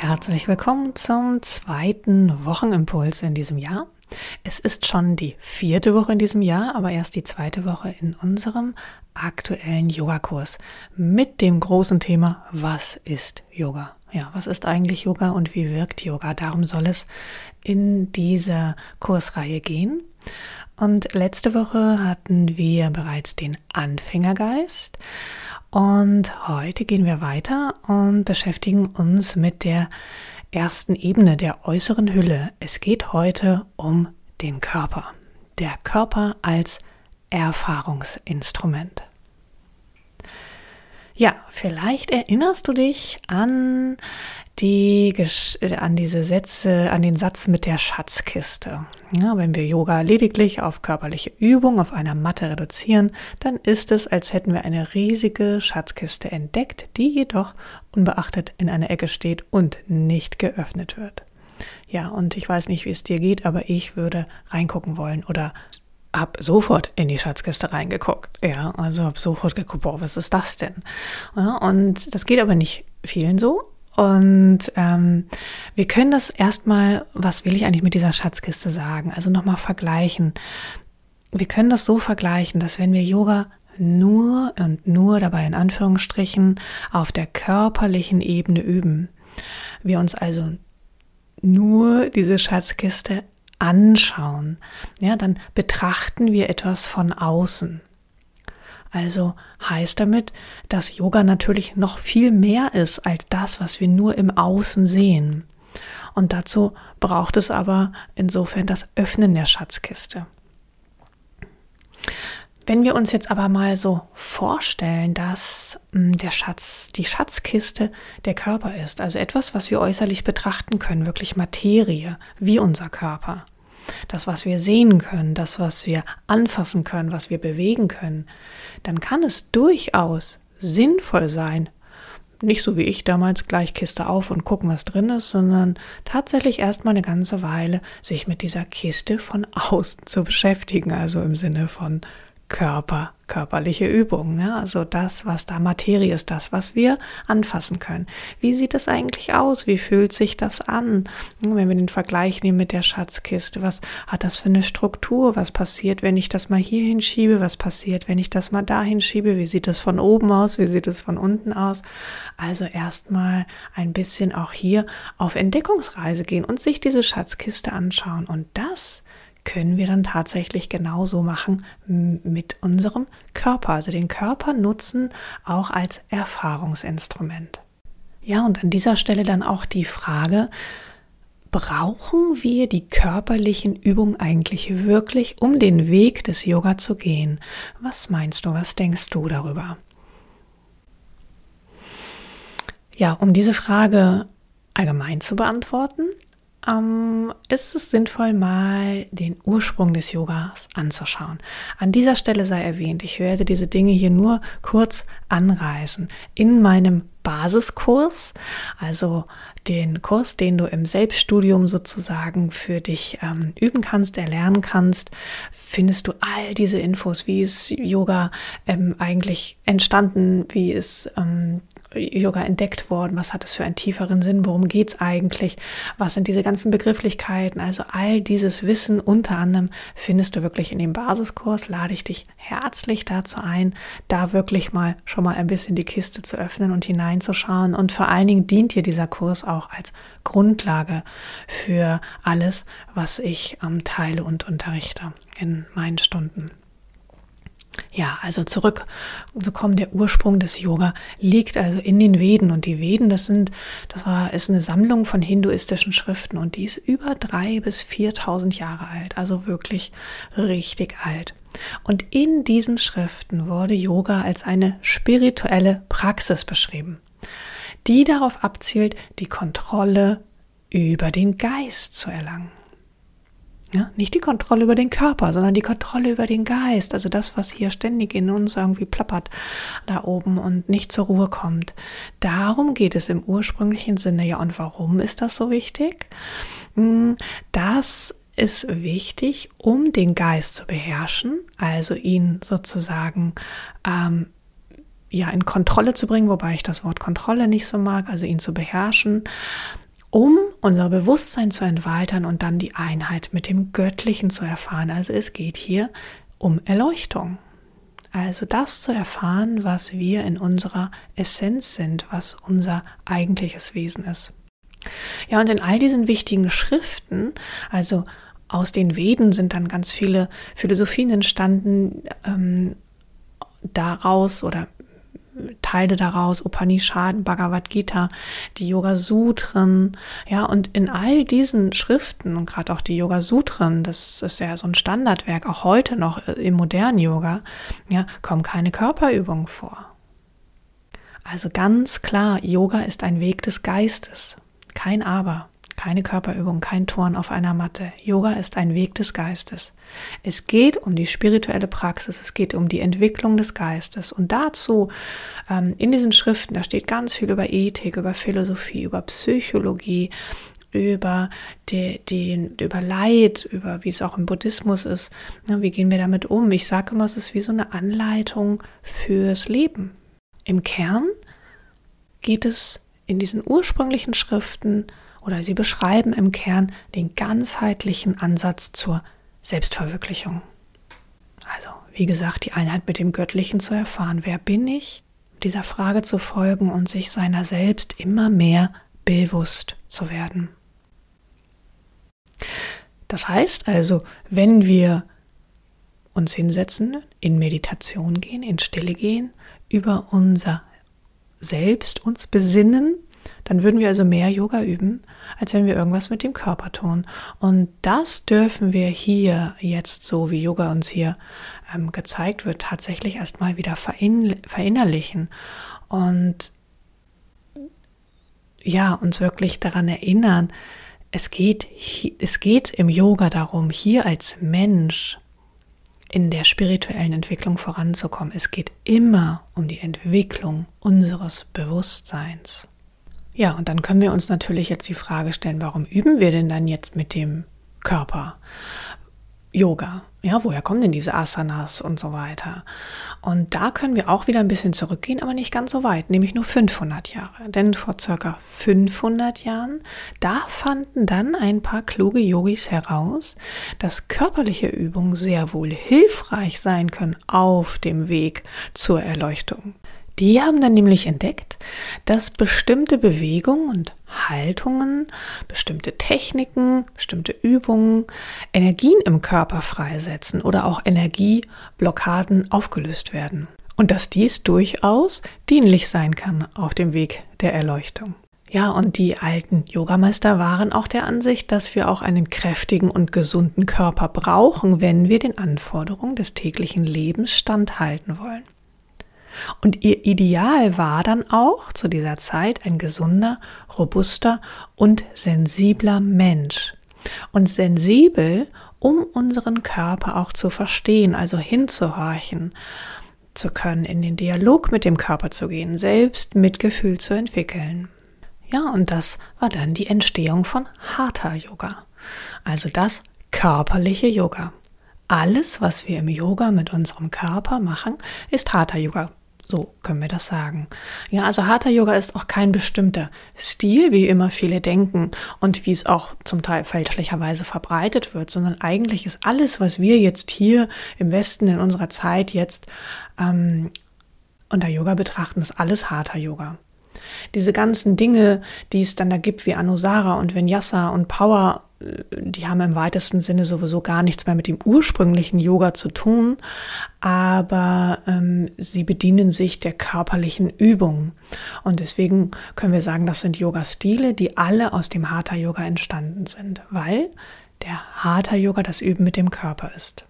herzlich willkommen zum zweiten Wochenimpuls in diesem Jahr. Es ist schon die vierte Woche in diesem Jahr, aber erst die zweite Woche in unserem aktuellen Yogakurs mit dem großen Thema, was ist Yoga? Ja, was ist eigentlich Yoga und wie wirkt Yoga? Darum soll es in dieser Kursreihe gehen. Und letzte Woche hatten wir bereits den Anfängergeist. Und heute gehen wir weiter und beschäftigen uns mit der ersten Ebene der äußeren Hülle. Es geht heute um den Körper. Der Körper als Erfahrungsinstrument. Ja, vielleicht erinnerst du dich an die, äh, an diese Sätze, an den Satz mit der Schatzkiste. Ja, wenn wir Yoga lediglich auf körperliche Übung auf einer Matte reduzieren, dann ist es, als hätten wir eine riesige Schatzkiste entdeckt, die jedoch unbeachtet in einer Ecke steht und nicht geöffnet wird. Ja, und ich weiß nicht, wie es dir geht, aber ich würde reingucken wollen oder hab sofort in die Schatzkiste reingeguckt. Ja, also hab sofort geguckt, boah, was ist das denn? Ja, und das geht aber nicht vielen so. Und ähm, wir können das erstmal, was will ich eigentlich mit dieser Schatzkiste sagen? Also nochmal vergleichen. Wir können das so vergleichen, dass wenn wir Yoga nur und nur dabei in Anführungsstrichen auf der körperlichen Ebene üben, wir uns also nur diese Schatzkiste anschauen, ja, dann betrachten wir etwas von außen. Also heißt damit, dass Yoga natürlich noch viel mehr ist als das, was wir nur im Außen sehen. Und dazu braucht es aber insofern das Öffnen der Schatzkiste. Wenn wir uns jetzt aber mal so vorstellen, dass hm, der Schatz, die Schatzkiste der Körper ist, also etwas, was wir äußerlich betrachten können, wirklich Materie, wie unser Körper. Das, was wir sehen können, das, was wir anfassen können, was wir bewegen können, dann kann es durchaus sinnvoll sein, nicht so wie ich damals gleich Kiste auf und gucken, was drin ist, sondern tatsächlich erstmal eine ganze Weile sich mit dieser Kiste von außen zu beschäftigen, also im Sinne von Körper, körperliche Übungen. Ja? Also das, was da Materie ist, das, was wir anfassen können. Wie sieht es eigentlich aus? Wie fühlt sich das an? Wenn wir den Vergleich nehmen mit der Schatzkiste, was hat das für eine Struktur? Was passiert, wenn ich das mal hier hinschiebe? Was passiert, wenn ich das mal da hinschiebe? Wie sieht es von oben aus? Wie sieht es von unten aus? Also erstmal ein bisschen auch hier auf Entdeckungsreise gehen und sich diese Schatzkiste anschauen. Und das können wir dann tatsächlich genauso machen mit unserem Körper. Also den Körper nutzen auch als Erfahrungsinstrument. Ja, und an dieser Stelle dann auch die Frage, brauchen wir die körperlichen Übungen eigentlich wirklich, um den Weg des Yoga zu gehen? Was meinst du, was denkst du darüber? Ja, um diese Frage allgemein zu beantworten, ähm, ist es sinnvoll, mal den Ursprung des Yogas anzuschauen. An dieser Stelle sei erwähnt, ich werde diese Dinge hier nur kurz anreißen. In meinem Basiskurs, also den Kurs, den du im Selbststudium sozusagen für dich ähm, üben kannst, erlernen kannst, findest du all diese Infos, wie ist Yoga ähm, eigentlich entstanden, wie ist ähm, Yoga entdeckt worden, was hat es für einen tieferen Sinn, worum geht es eigentlich, was sind diese ganzen Begrifflichkeiten, also all dieses Wissen unter anderem findest du wirklich in dem Basiskurs, lade ich dich herzlich dazu ein, da wirklich mal schon mal ein bisschen die Kiste zu öffnen und hineinzuschauen und vor allen Dingen dient dir dieser Kurs auch als Grundlage für alles, was ich ähm, teile und unterrichte in meinen Stunden. Ja, also zurück zu kommen, der Ursprung des Yoga liegt also in den Veden und die Veden, das sind, das war, ist eine Sammlung von hinduistischen Schriften und die ist über drei bis viertausend Jahre alt, also wirklich richtig alt. Und in diesen Schriften wurde Yoga als eine spirituelle Praxis beschrieben, die darauf abzielt, die Kontrolle über den Geist zu erlangen. Ja, nicht die Kontrolle über den Körper, sondern die Kontrolle über den Geist. Also das, was hier ständig in uns irgendwie plappert da oben und nicht zur Ruhe kommt. Darum geht es im ursprünglichen Sinne. Ja, und warum ist das so wichtig? Hm, das ist wichtig, um den Geist zu beherrschen, also ihn sozusagen ähm, ja in Kontrolle zu bringen, wobei ich das Wort Kontrolle nicht so mag, also ihn zu beherrschen um unser Bewusstsein zu entweitern und dann die Einheit mit dem Göttlichen zu erfahren. Also es geht hier um Erleuchtung. Also das zu erfahren, was wir in unserer Essenz sind, was unser eigentliches Wesen ist. Ja, und in all diesen wichtigen Schriften, also aus den Veden sind dann ganz viele Philosophien entstanden, ähm, daraus oder Teile daraus, Upanishaden, Bhagavad Gita, die Yoga Sutren, ja, und in all diesen Schriften und gerade auch die Yoga Sutren, das ist ja so ein Standardwerk, auch heute noch im modernen Yoga, ja, kommen keine Körperübungen vor. Also ganz klar, Yoga ist ein Weg des Geistes, kein Aber. Keine Körperübung, kein Turn auf einer Matte. Yoga ist ein Weg des Geistes. Es geht um die spirituelle Praxis, es geht um die Entwicklung des Geistes. Und dazu ähm, in diesen Schriften, da steht ganz viel über Ethik, über Philosophie, über Psychologie, über die, die, über Leid, über wie es auch im Buddhismus ist. Ja, wie gehen wir damit um? Ich sage immer, es ist wie so eine Anleitung fürs Leben. Im Kern geht es in diesen ursprünglichen Schriften oder sie beschreiben im Kern den ganzheitlichen Ansatz zur Selbstverwirklichung. Also, wie gesagt, die Einheit mit dem Göttlichen zu erfahren. Wer bin ich? Dieser Frage zu folgen und sich seiner selbst immer mehr bewusst zu werden. Das heißt also, wenn wir uns hinsetzen, in Meditation gehen, in Stille gehen, über unser Selbst uns besinnen, dann würden wir also mehr Yoga üben, als wenn wir irgendwas mit dem Körper tun. Und das dürfen wir hier jetzt, so wie Yoga uns hier ähm, gezeigt wird, tatsächlich erstmal wieder verinnerlichen und ja, uns wirklich daran erinnern, es geht, es geht im Yoga darum, hier als Mensch in der spirituellen Entwicklung voranzukommen. Es geht immer um die Entwicklung unseres Bewusstseins. Ja, und dann können wir uns natürlich jetzt die Frage stellen, warum üben wir denn dann jetzt mit dem Körper Yoga? Ja, woher kommen denn diese Asanas und so weiter? Und da können wir auch wieder ein bisschen zurückgehen, aber nicht ganz so weit, nämlich nur 500 Jahre. Denn vor circa 500 Jahren, da fanden dann ein paar kluge Yogis heraus, dass körperliche Übungen sehr wohl hilfreich sein können auf dem Weg zur Erleuchtung. Die haben dann nämlich entdeckt, dass bestimmte Bewegungen und Haltungen, bestimmte Techniken, bestimmte Übungen Energien im Körper freisetzen oder auch Energieblockaden aufgelöst werden. Und dass dies durchaus dienlich sein kann auf dem Weg der Erleuchtung. Ja, und die alten Yogameister waren auch der Ansicht, dass wir auch einen kräftigen und gesunden Körper brauchen, wenn wir den Anforderungen des täglichen Lebens standhalten wollen. Und ihr Ideal war dann auch zu dieser Zeit ein gesunder, robuster und sensibler Mensch. Und sensibel, um unseren Körper auch zu verstehen, also hinzuhorchen zu können, in den Dialog mit dem Körper zu gehen, selbst Mitgefühl zu entwickeln. Ja, und das war dann die Entstehung von Hatha Yoga, also das körperliche Yoga. Alles, was wir im Yoga mit unserem Körper machen, ist Hatha Yoga. So können wir das sagen. Ja, also Hatha Yoga ist auch kein bestimmter Stil, wie immer viele denken und wie es auch zum Teil fälschlicherweise verbreitet wird, sondern eigentlich ist alles, was wir jetzt hier im Westen in unserer Zeit jetzt ähm, unter Yoga betrachten, ist alles Hatha Yoga. Diese ganzen Dinge, die es dann da gibt, wie Anusara und Vinyasa und Power die haben im weitesten Sinne sowieso gar nichts mehr mit dem ursprünglichen Yoga zu tun, aber ähm, sie bedienen sich der körperlichen Übung. Und deswegen können wir sagen, das sind Yoga-Stile, die alle aus dem Hatha-Yoga entstanden sind, weil der Hatha-Yoga das Üben mit dem Körper ist.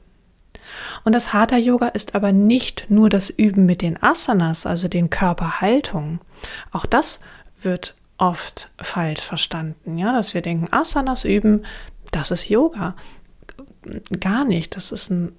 Und das Hatha-Yoga ist aber nicht nur das Üben mit den Asanas, also den Körperhaltungen. Auch das wird oft falsch verstanden, ja, dass wir denken, Asanas üben, das ist Yoga. Gar nicht, das ist ein,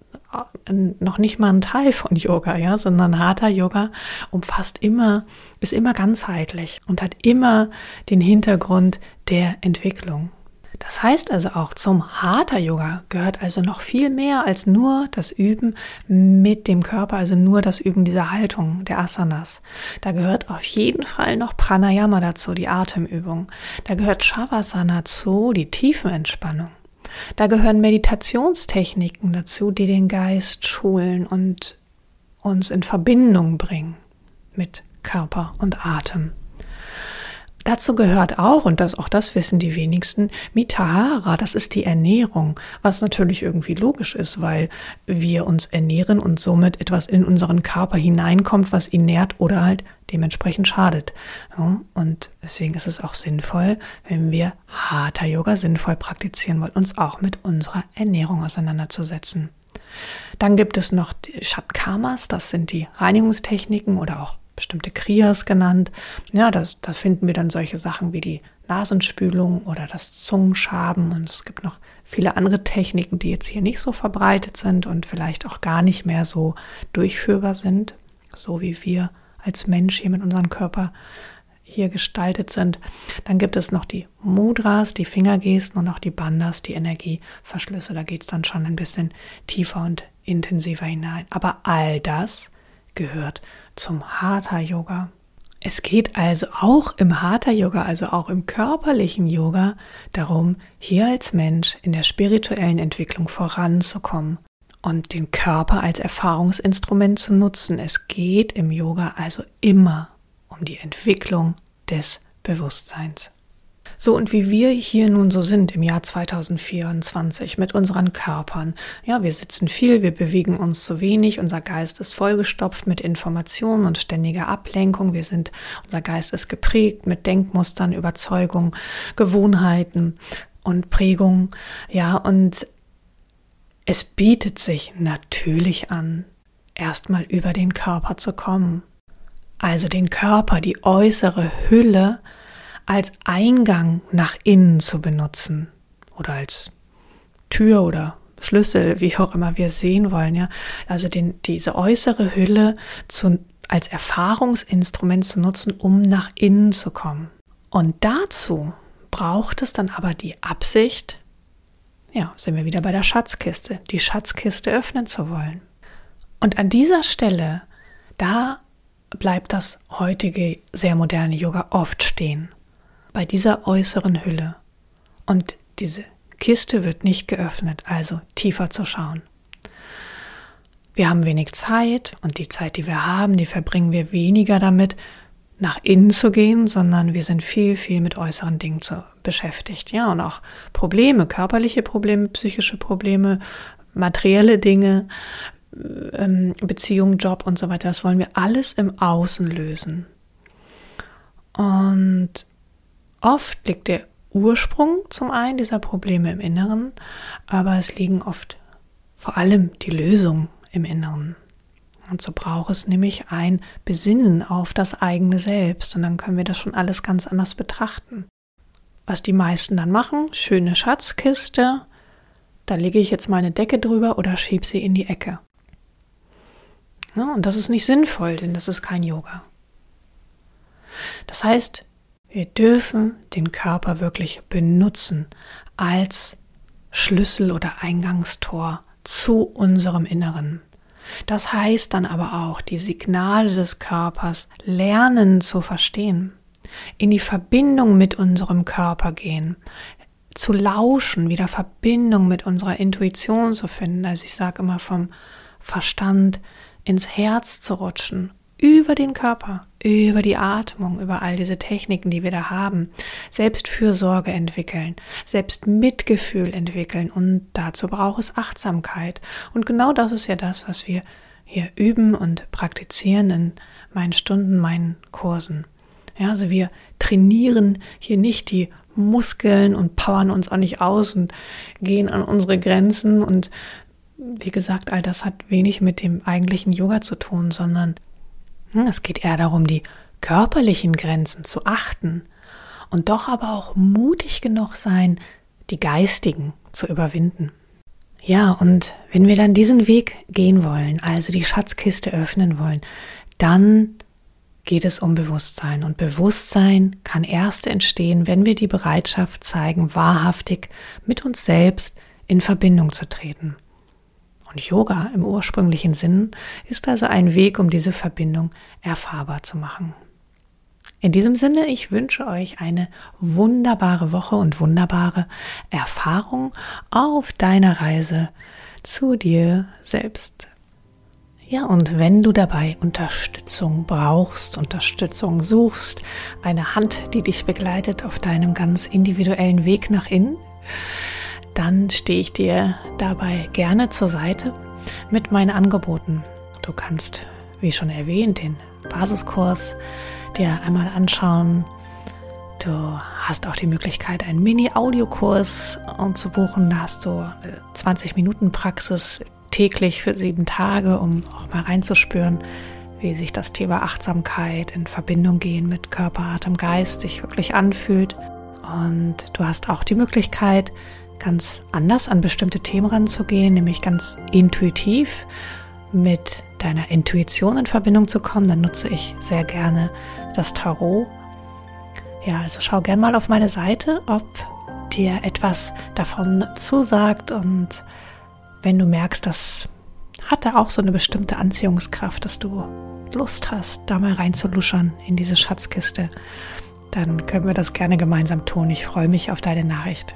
ein, noch nicht mal ein Teil von Yoga, ja, sondern Hatha Yoga umfasst immer, ist immer ganzheitlich und hat immer den Hintergrund der Entwicklung. Das heißt also auch zum Hatha Yoga gehört also noch viel mehr als nur das Üben mit dem Körper, also nur das Üben dieser Haltung, der Asanas. Da gehört auf jeden Fall noch Pranayama dazu, die Atemübung. Da gehört Shavasana dazu, die Tiefenentspannung. Da gehören Meditationstechniken dazu, die den Geist schulen und uns in Verbindung bringen mit Körper und Atem. Dazu gehört auch, und das, auch das wissen die wenigsten, Mitahara, das ist die Ernährung, was natürlich irgendwie logisch ist, weil wir uns ernähren und somit etwas in unseren Körper hineinkommt, was ihn nährt oder halt dementsprechend schadet. Ja, und deswegen ist es auch sinnvoll, wenn wir Hatha Yoga sinnvoll praktizieren wollen, uns auch mit unserer Ernährung auseinanderzusetzen. Dann gibt es noch die Shatkamas, das sind die Reinigungstechniken oder auch bestimmte Kriyas genannt. Ja, das, da finden wir dann solche Sachen wie die Nasenspülung oder das Zungenschaben und es gibt noch viele andere Techniken, die jetzt hier nicht so verbreitet sind und vielleicht auch gar nicht mehr so durchführbar sind, so wie wir als Mensch hier mit unserem Körper hier gestaltet sind. Dann gibt es noch die Mudras, die Fingergesten und auch die Bandas, die Energieverschlüsse. Da geht es dann schon ein bisschen tiefer und intensiver hinein. Aber all das gehört zum Hatha Yoga. Es geht also auch im Hatha Yoga, also auch im körperlichen Yoga, darum, hier als Mensch in der spirituellen Entwicklung voranzukommen und den Körper als Erfahrungsinstrument zu nutzen. Es geht im Yoga also immer um die Entwicklung des Bewusstseins. So und wie wir hier nun so sind im Jahr 2024 mit unseren Körpern. Ja, wir sitzen viel, wir bewegen uns zu wenig, unser Geist ist vollgestopft mit Informationen und ständiger Ablenkung. Wir sind, unser Geist ist geprägt mit Denkmustern, Überzeugungen, Gewohnheiten und Prägungen. Ja, und es bietet sich natürlich an, erstmal über den Körper zu kommen. Also den Körper, die äußere Hülle, als Eingang nach innen zu benutzen oder als Tür oder Schlüssel, wie auch immer wir sehen wollen, ja. Also den, diese äußere Hülle zu, als Erfahrungsinstrument zu nutzen, um nach innen zu kommen. Und dazu braucht es dann aber die Absicht, ja, sind wir wieder bei der Schatzkiste, die Schatzkiste öffnen zu wollen. Und an dieser Stelle, da bleibt das heutige sehr moderne Yoga oft stehen bei dieser äußeren Hülle. Und diese Kiste wird nicht geöffnet, also tiefer zu schauen. Wir haben wenig Zeit und die Zeit, die wir haben, die verbringen wir weniger damit, nach innen zu gehen, sondern wir sind viel, viel mit äußeren Dingen zu, beschäftigt. Ja, und auch Probleme, körperliche Probleme, psychische Probleme, materielle Dinge, ähm, Beziehung, Job und so weiter. Das wollen wir alles im Außen lösen. Und Oft liegt der Ursprung zum einen dieser Probleme im Inneren, aber es liegen oft vor allem die Lösungen im Inneren. Und so braucht es nämlich ein Besinnen auf das eigene Selbst und dann können wir das schon alles ganz anders betrachten. Was die meisten dann machen, schöne Schatzkiste, da lege ich jetzt meine Decke drüber oder schiebe sie in die Ecke. Ja, und das ist nicht sinnvoll, denn das ist kein Yoga. Das heißt, wir dürfen den Körper wirklich benutzen als Schlüssel oder Eingangstor zu unserem Inneren. Das heißt dann aber auch, die Signale des Körpers lernen zu verstehen, in die Verbindung mit unserem Körper gehen, zu lauschen, wieder Verbindung mit unserer Intuition zu finden. Also ich sage immer vom Verstand ins Herz zu rutschen über den Körper, über die Atmung, über all diese Techniken, die wir da haben, Selbstfürsorge entwickeln, Selbstmitgefühl entwickeln und dazu braucht es Achtsamkeit. Und genau das ist ja das, was wir hier üben und praktizieren in meinen Stunden, meinen Kursen. Ja, also wir trainieren hier nicht die Muskeln und powern uns auch nicht aus und gehen an unsere Grenzen und wie gesagt, all das hat wenig mit dem eigentlichen Yoga zu tun, sondern es geht eher darum, die körperlichen Grenzen zu achten und doch aber auch mutig genug sein, die geistigen zu überwinden. Ja, und wenn wir dann diesen Weg gehen wollen, also die Schatzkiste öffnen wollen, dann geht es um Bewusstsein. Und Bewusstsein kann erst entstehen, wenn wir die Bereitschaft zeigen, wahrhaftig mit uns selbst in Verbindung zu treten. Und Yoga im ursprünglichen Sinn ist also ein Weg, um diese Verbindung erfahrbar zu machen. In diesem Sinne, ich wünsche euch eine wunderbare Woche und wunderbare Erfahrung auf deiner Reise zu dir selbst. Ja, und wenn du dabei Unterstützung brauchst, Unterstützung suchst, eine Hand, die dich begleitet auf deinem ganz individuellen Weg nach innen, dann stehe ich dir dabei gerne zur Seite mit meinen Angeboten. Du kannst, wie schon erwähnt, den Basiskurs dir einmal anschauen. Du hast auch die Möglichkeit, einen Mini-Audiokurs zu buchen. Da hast du 20 Minuten Praxis täglich für sieben Tage, um auch mal reinzuspüren, wie sich das Thema Achtsamkeit in Verbindung gehen mit Körper, Atem, Geist sich wirklich anfühlt. Und du hast auch die Möglichkeit, ganz anders an bestimmte Themen ranzugehen, nämlich ganz intuitiv mit deiner Intuition in Verbindung zu kommen. Dann nutze ich sehr gerne das Tarot. Ja, also schau gern mal auf meine Seite, ob dir etwas davon zusagt und wenn du merkst, das hat da auch so eine bestimmte Anziehungskraft, dass du Lust hast, da mal reinzuluschern in diese Schatzkiste, dann können wir das gerne gemeinsam tun. Ich freue mich auf deine Nachricht.